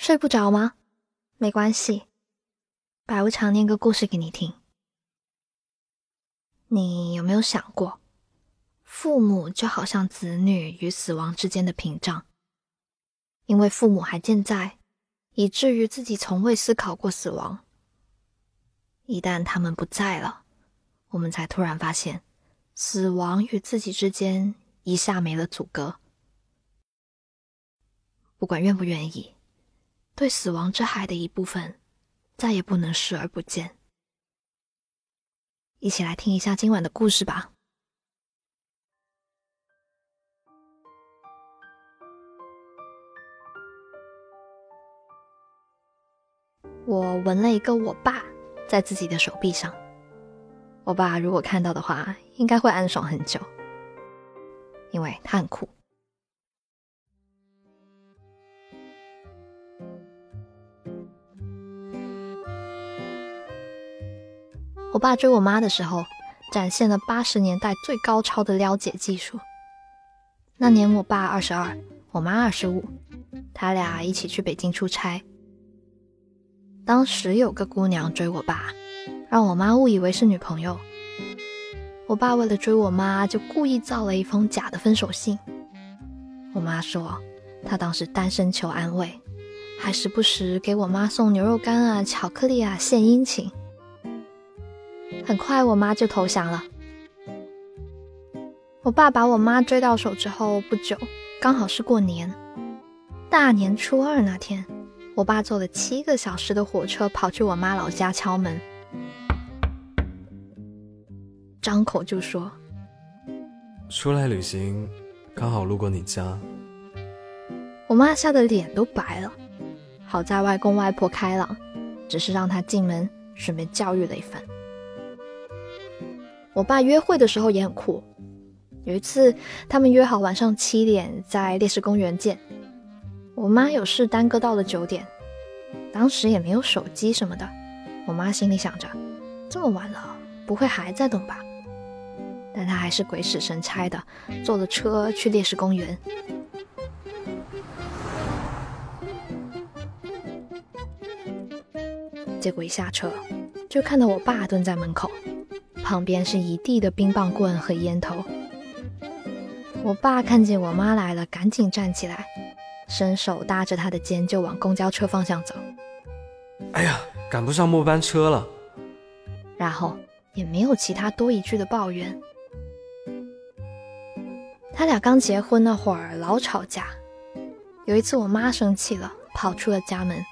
睡不着吗？没关系，白无常念个故事给你听。你有没有想过，父母就好像子女与死亡之间的屏障？因为父母还健在，以至于自己从未思考过死亡。一旦他们不在了，我们才突然发现，死亡与自己之间一下没了阻隔。不管愿不愿意。对死亡之海的一部分，再也不能视而不见。一起来听一下今晚的故事吧。我纹了一个我爸在自己的手臂上。我爸如果看到的话，应该会暗爽很久，因为他很酷。我爸追我妈的时候，展现了八十年代最高超的撩姐技术。那年我爸二十二，我妈二十五，他俩一起去北京出差。当时有个姑娘追我爸，让我妈误以为是女朋友。我爸为了追我妈，就故意造了一封假的分手信。我妈说，她当时单身求安慰，还时不时给我妈送牛肉干啊、巧克力啊献殷勤。很快，我妈就投降了。我爸把我妈追到手之后不久，刚好是过年，大年初二那天，我爸坐了七个小时的火车跑去我妈老家敲门，张口就说：“出来旅行，刚好路过你家。”我妈吓得脸都白了，好在外公外婆开朗，只是让她进门，顺便教育了一番。我爸约会的时候也很酷。有一次，他们约好晚上七点在烈士公园见。我妈有事耽搁到了九点，当时也没有手机什么的。我妈心里想着，这么晚了，不会还在等吧？但她还是鬼使神差的坐了车去烈士公园。结果一下车，就看到我爸蹲在门口。旁边是一地的冰棒棍和烟头。我爸看见我妈来了，赶紧站起来，伸手搭着她的肩就往公交车方向走。哎呀，赶不上末班车了。然后也没有其他多一句的抱怨。他俩刚结婚那会儿老吵架。有一次我妈生气了，跑出了家门。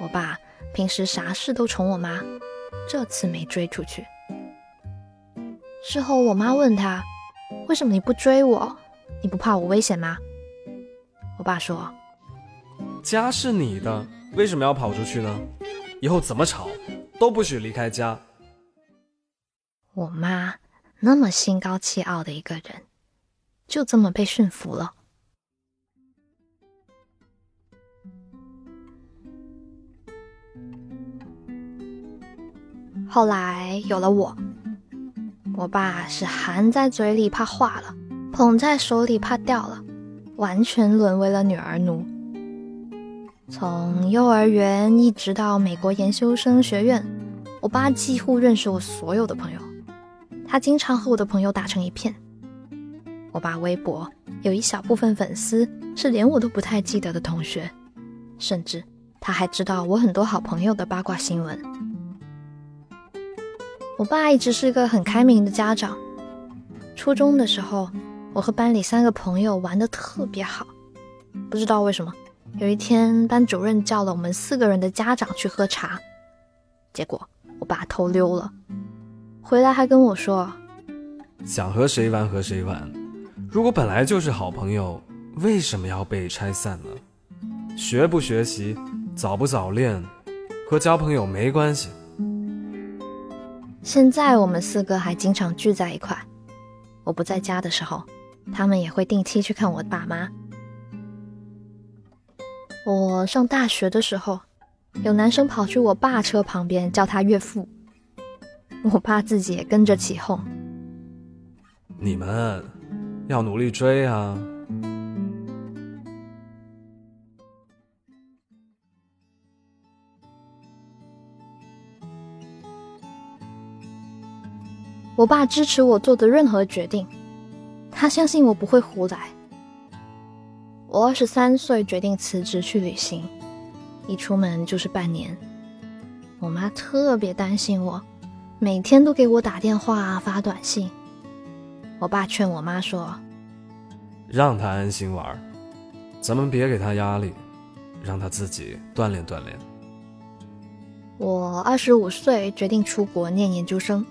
我爸平时啥事都宠我妈，这次没追出去。事后，我妈问他：“为什么你不追我？你不怕我危险吗？”我爸说：“家是你的，为什么要跑出去呢？以后怎么吵都不许离开家。”我妈那么心高气傲的一个人，就这么被驯服了。后来有了我。我爸是含在嘴里怕化了，捧在手里怕掉了，完全沦为了女儿奴。从幼儿园一直到美国研修生学院，我爸几乎认识我所有的朋友，他经常和我的朋友打成一片。我爸微博有一小部分粉丝是连我都不太记得的同学，甚至他还知道我很多好朋友的八卦新闻。我爸一直是个很开明的家长。初中的时候，我和班里三个朋友玩的特别好，不知道为什么，有一天班主任叫了我们四个人的家长去喝茶，结果我爸偷溜了，回来还跟我说：“想和谁玩和谁玩，如果本来就是好朋友，为什么要被拆散呢？学不学习，早不早恋，和交朋友没关系。”现在我们四个还经常聚在一块。我不在家的时候，他们也会定期去看我爸妈。我上大学的时候，有男生跑去我爸车旁边叫他岳父，我爸自己也跟着起哄。你们要努力追啊！我爸支持我做的任何决定，他相信我不会胡来。我二十三岁决定辞职去旅行，一出门就是半年。我妈特别担心我，每天都给我打电话发短信。我爸劝我妈说：“让他安心玩，咱们别给他压力，让他自己锻炼锻炼。”我二十五岁决定出国念研究生。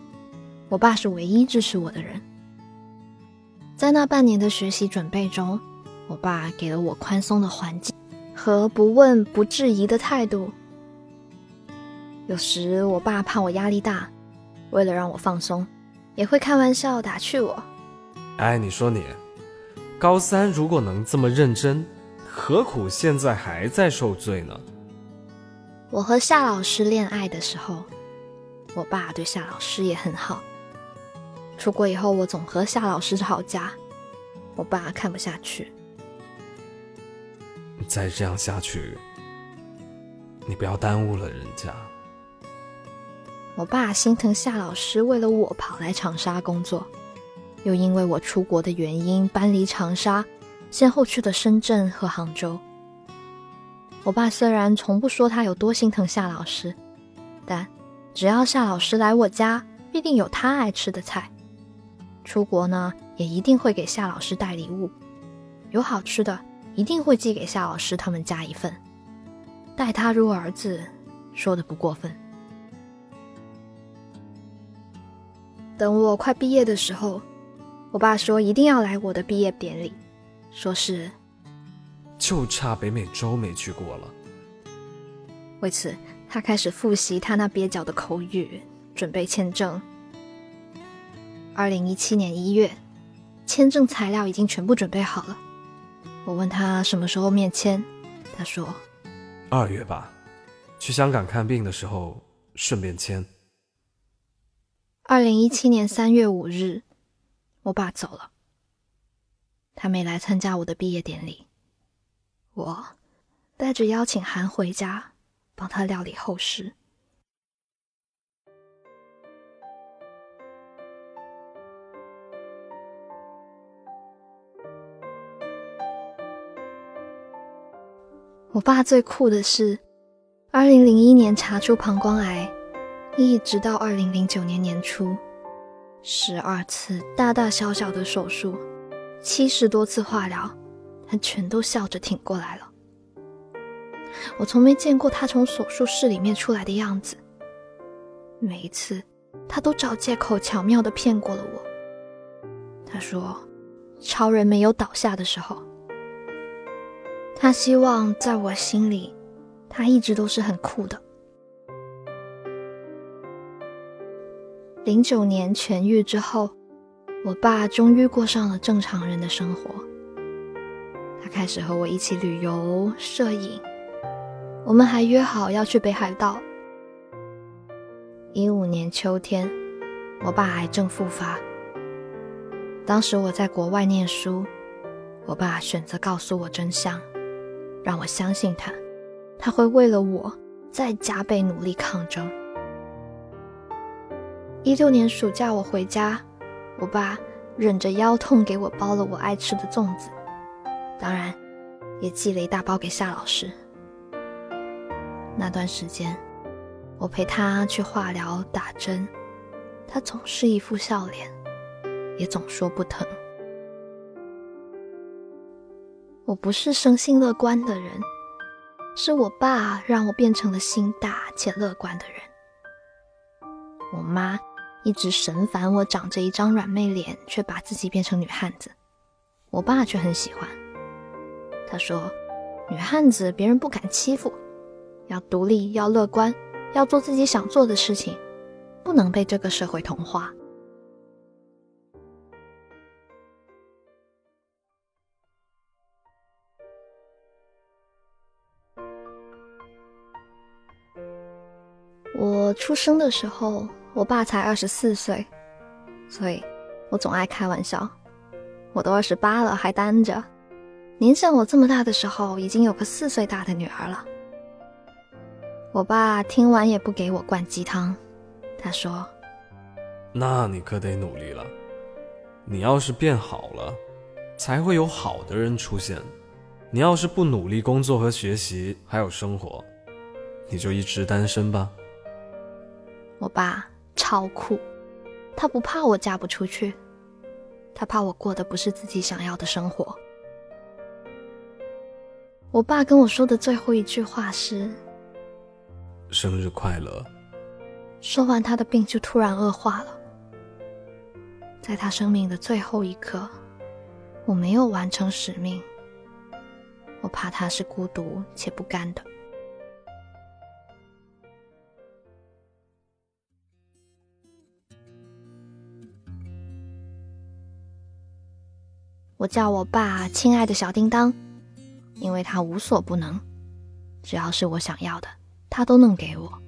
我爸是唯一支持我的人，在那半年的学习准备中，我爸给了我宽松的环境和不问不质疑的态度。有时我爸怕我压力大，为了让我放松，也会开玩笑打趣我：“哎，你说你，高三如果能这么认真，何苦现在还在受罪呢？”我和夏老师恋爱的时候，我爸对夏老师也很好。出国以后，我总和夏老师吵架，我爸看不下去。再这样下去，你不要耽误了人家。我爸心疼夏老师为了我跑来长沙工作，又因为我出国的原因搬离长沙，先后去了深圳和杭州。我爸虽然从不说他有多心疼夏老师，但只要夏老师来我家，必定有他爱吃的菜。出国呢，也一定会给夏老师带礼物，有好吃的，一定会寄给夏老师他们家一份，待他如儿子，说的不过分。等我快毕业的时候，我爸说一定要来我的毕业典礼，说是就差北美洲没去过了。为此，他开始复习他那蹩脚的口语，准备签证。二零一七年一月，签证材料已经全部准备好了。我问他什么时候面签，他说：“二月吧，去香港看病的时候顺便签。”二零一七年三月五日，我爸走了，他没来参加我的毕业典礼。我带着邀请函回家，帮他料理后事。我爸最酷的是，二零零一年查出膀胱癌，一直到二零零九年年初，十二次大大小小的手术，七十多次化疗，他全都笑着挺过来了。我从没见过他从手术室里面出来的样子，每一次他都找借口巧妙的骗过了我。他说：“超人没有倒下的时候。”他希望在我心里，他一直都是很酷的。零九年痊愈之后，我爸终于过上了正常人的生活。他开始和我一起旅游、摄影，我们还约好要去北海道。一五年秋天，我爸癌症复发。当时我在国外念书，我爸选择告诉我真相。让我相信他，他会为了我再加倍努力抗争。一六年暑假我回家，我爸忍着腰痛给我包了我爱吃的粽子，当然也寄了一大包给夏老师。那段时间，我陪他去化疗打针，他总是一副笑脸，也总说不疼。我不是生性乐观的人，是我爸让我变成了心大且乐观的人。我妈一直神烦我长着一张软妹脸，却把自己变成女汉子。我爸却很喜欢。他说：“女汉子别人不敢欺负，要独立，要乐观，要做自己想做的事情，不能被这个社会同化。”我出生的时候，我爸才二十四岁，所以我总爱开玩笑。我都二十八了，还单着。您像我这么大的时候，已经有个四岁大的女儿了。我爸听完也不给我灌鸡汤，他说：“那你可得努力了。你要是变好了，才会有好的人出现。你要是不努力工作和学习，还有生活，你就一直单身吧。我爸超酷，他不怕我嫁不出去，他怕我过的不是自己想要的生活。我爸跟我说的最后一句话是：“生日快乐。”说完，他的病就突然恶化了。在他生命的最后一刻，我没有完成使命。我怕他是孤独且不甘的。我叫我爸“亲爱的小叮当”，因为他无所不能，只要是我想要的，他都能给我。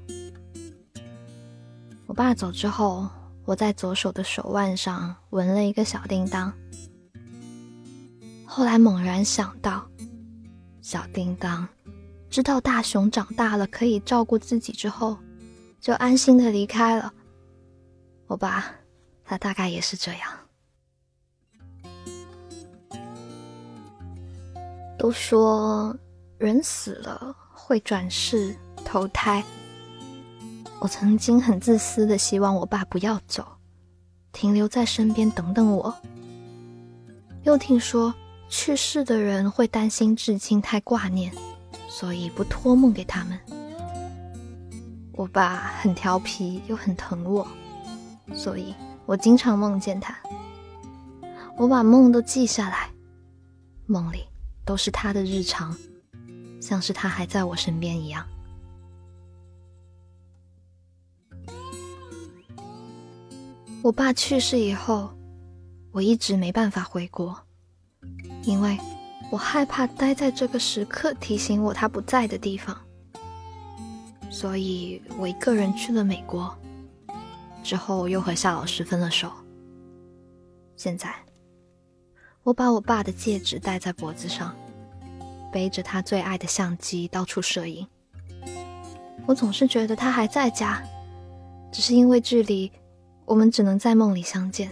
我爸走之后。我在左手的手腕上纹了一个小叮当。后来猛然想到，小叮当知道大熊长大了可以照顾自己之后，就安心的离开了。我爸，他大概也是这样。都说人死了会转世投胎。我曾经很自私的希望我爸不要走，停留在身边等等我。又听说去世的人会担心至亲太挂念，所以不托梦给他们。我爸很调皮又很疼我，所以我经常梦见他。我把梦都记下来，梦里都是他的日常，像是他还在我身边一样。我爸去世以后，我一直没办法回国，因为我害怕待在这个时刻提醒我他不在的地方，所以我一个人去了美国，之后又和夏老师分了手。现在，我把我爸的戒指戴在脖子上，背着他最爱的相机到处摄影。我总是觉得他还在家，只是因为距离。我们只能在梦里相见。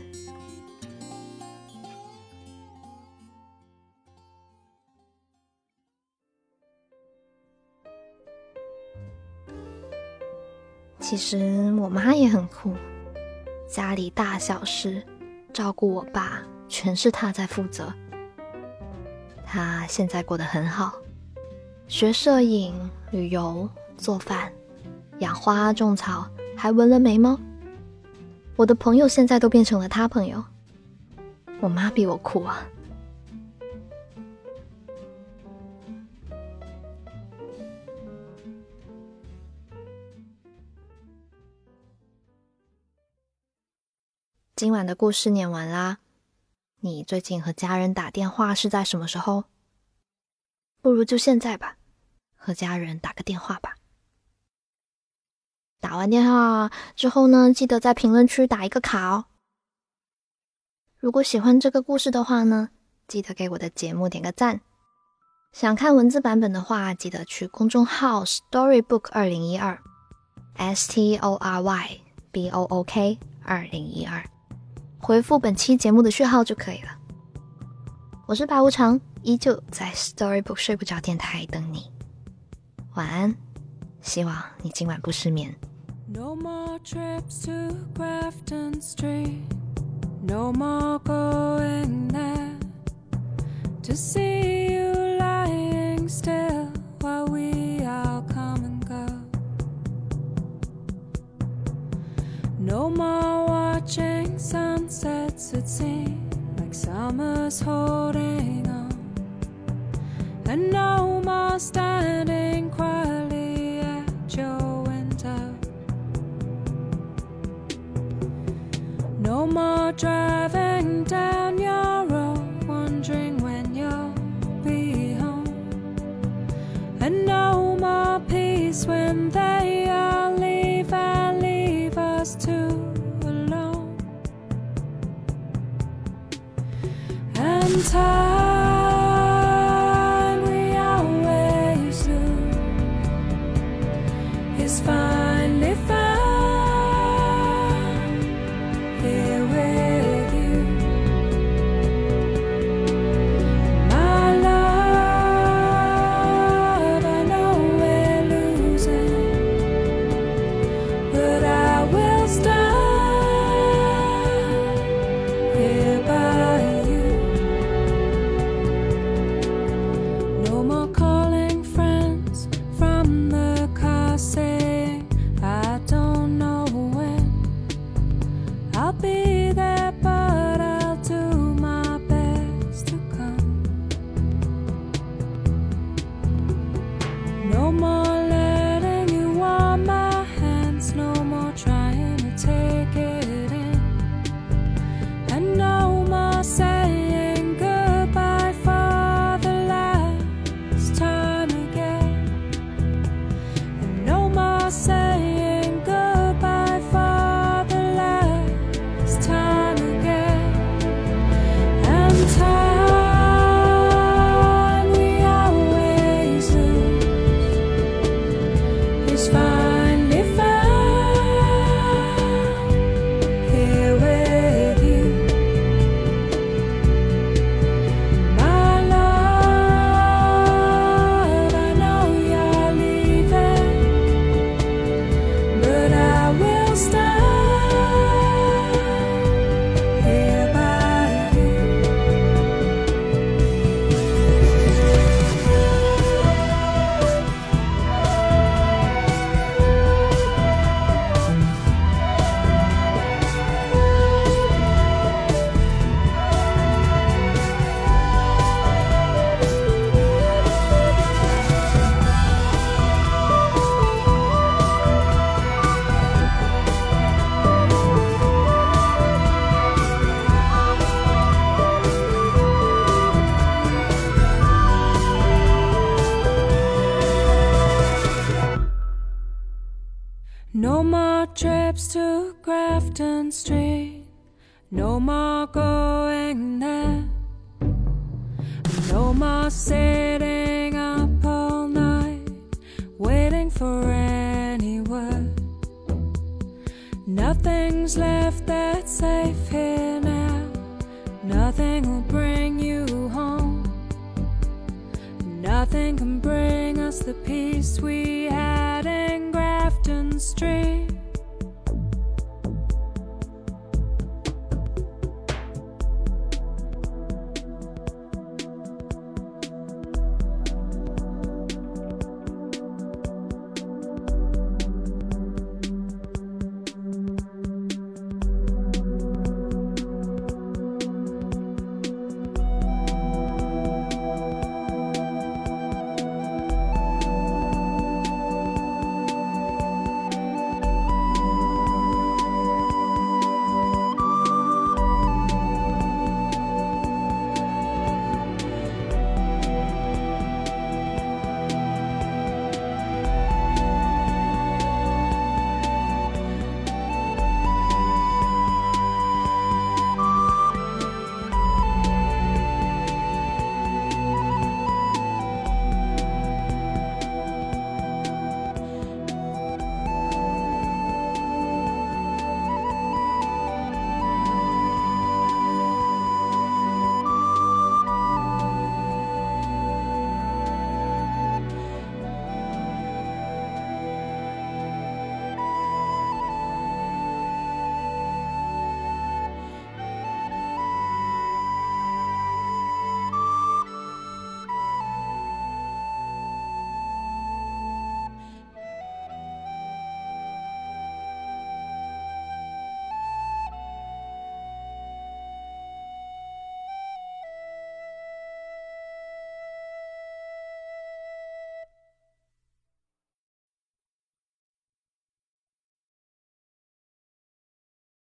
其实我妈也很酷，家里大小事，照顾我爸，全是他在负责。他现在过得很好，学摄影、旅游、做饭、养花、种草，还纹了眉毛。我的朋友现在都变成了他朋友。我妈比我酷啊！今晚的故事念完啦。你最近和家人打电话是在什么时候？不如就现在吧，和家人打个电话吧。打完电话之后呢，记得在评论区打一个卡哦。如果喜欢这个故事的话呢，记得给我的节目点个赞。想看文字版本的话，记得去公众号 Storybook 二零一二，S T O R Y B O O K 二零一二，回复本期节目的序号就可以了。我是白无常，依旧在 Storybook 睡不着电台等你。晚安，希望你今晚不失眠。No more trips to Grafton Street. No more going there to see you it seems like summer's holding on. And no more standing quietly at your window? No more driving down your road, wondering when you'll be home. And no more peace when they all time we always is finally found here with you. My love, I know we're losing, but I will. To Grafton Street. No more going there. No more sitting up all night waiting for any word. Nothing's left that's safe here now. Nothing will bring you home. Nothing can bring us the peace we had in Grafton Street.